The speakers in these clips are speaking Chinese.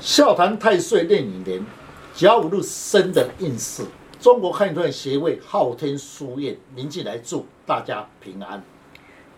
笑谈太岁任影年甲午日生的运势。中国汉传协会昊天书院林进来祝大家平安。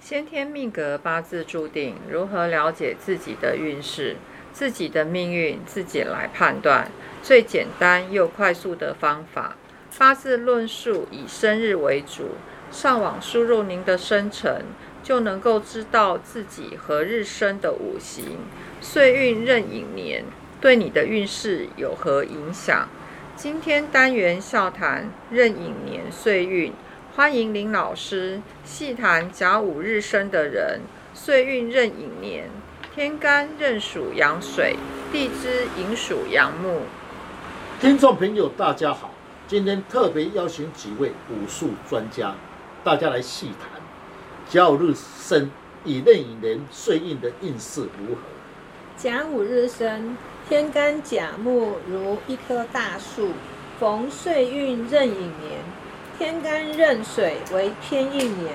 先天命格八字注定，如何了解自己的运势、自己的命运，自己来判断。最简单又快速的方法，八字论述以生日为主，上网输入您的生辰，就能够知道自己何日生的五行、岁运壬寅年对你的运势有何影响。今天单元笑谈壬寅年岁运。欢迎林老师细谈甲午日生的人，岁运壬寅年，天干壬属阳水，地支寅属阳木。听众朋友，大家好，今天特别邀请几位武术专家，大家来细谈甲午日生以壬寅年岁运的运势如何。甲午日生，天干甲木如一棵大树，逢岁运壬寅年。天干壬水为偏印年，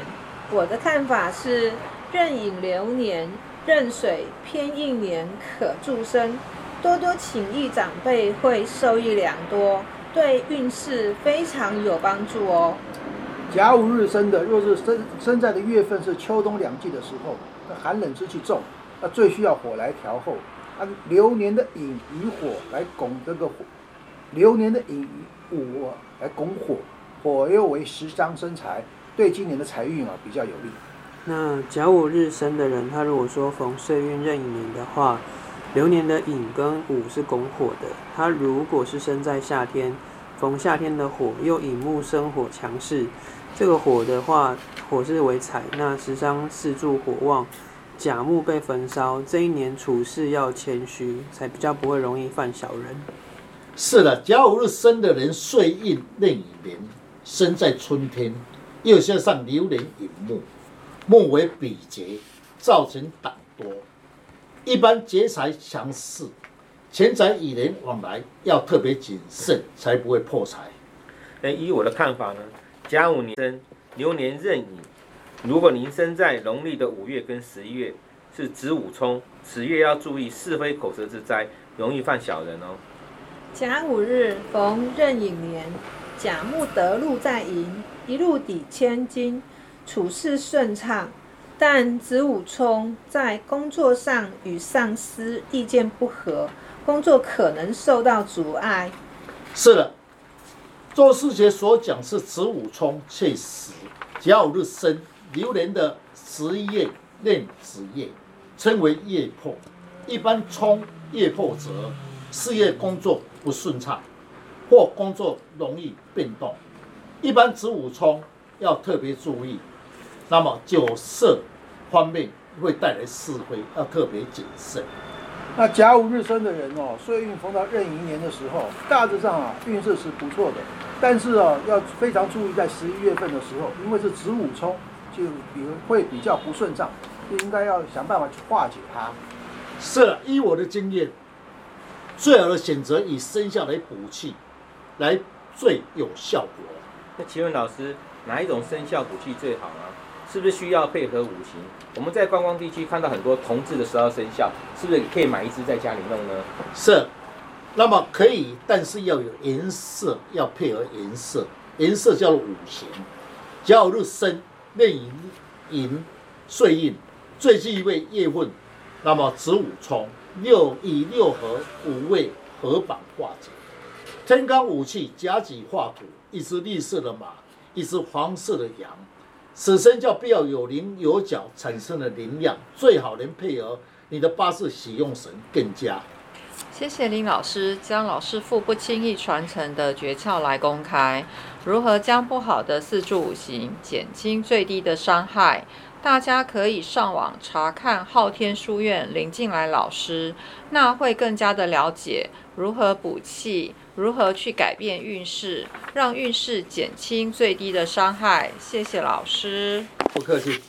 我的看法是壬寅流年，壬水偏印年可助生，多多请益长辈会受益良多，对运势非常有帮助哦。甲午日生的，若是生生在的月份是秋冬两季的时候，那寒冷之气重，那最需要火来调候。啊，流年的寅与火来拱这个火，流年的寅午来拱火。火又为食伤生财，对今年的财运啊比较有利。那甲午日生的人，他如果说逢岁运壬寅的话，流年的寅跟午是拱火的。他如果是生在夏天，逢夏天的火又引木生火强势，这个火的话，火是为财，那食伤四柱火旺，甲木被焚烧，这一年处事要谦虚，才比较不会容易犯小人。是的，甲午日生的人，岁运壬寅年。生在春天，又加上流年引木，木为比劫，造成胆多，一般劫财强势，钱财与人往来要特别谨慎，才不会破财。哎，以我的看法呢，甲午年生，流年壬寅，如果您生在农历的五月跟十一月，是子午冲，此月要注意是非口舌之灾，容易犯小人哦。甲午日逢壬寅年。甲木得禄在寅，一路抵千金，处事顺畅。但子午冲在工作上与上司意见不合，工作可能受到阻碍。是的，做事节所讲是子午冲，确实甲午日生，流年的十一月壬子夜，称为夜破。一般冲夜破者，事业工作不顺畅。或工作容易变动，一般子午冲要特别注意。那么酒色方面会带来是非，要特别谨慎。那甲午日生的人哦，岁运逢到壬寅年的时候，大致上啊运势是不错的，但是哦要非常注意在十一月份的时候，因为是子午冲，就比如会比较不顺畅，就应该要想办法去化解它。是，依我的经验，最好的选择以生肖来补气。来最有效果。那请问老师，哪一种生肖补气最好呢？是不是需要配合五行？我们在观光地区看到很多同志的十二生肖，是不是可以买一只在家里弄呢？是，那么可以，但是要有颜色，要配合颜色，颜色叫做五行。甲午日生，壬寅寅岁印，最忌讳月份，那么子午冲，六以六合五位合板化解。天干五气，甲己化土，一只绿色的马，一只黄色的羊，此生叫必要有棱有角，产生的灵量，最好能配合你的八字喜用神更佳。谢谢林老师将老师傅不轻易传承的诀窍来公开，如何将不好的四柱五行减轻最低的伤害？大家可以上网查看昊天书院林静来老师，那会更加的了解如何补气。如何去改变运势，让运势减轻最低的伤害？谢谢老师，不客气。